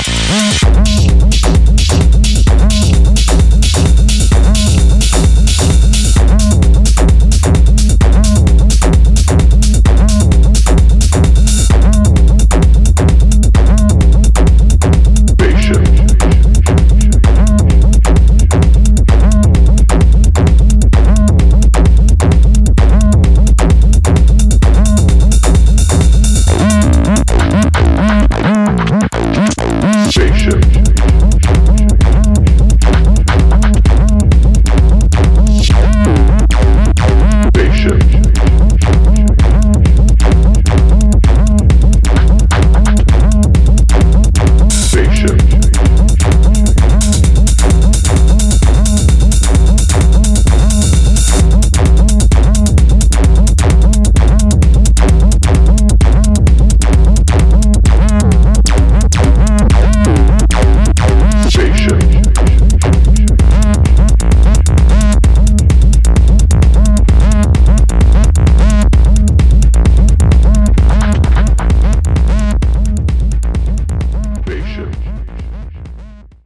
Oh, sensation.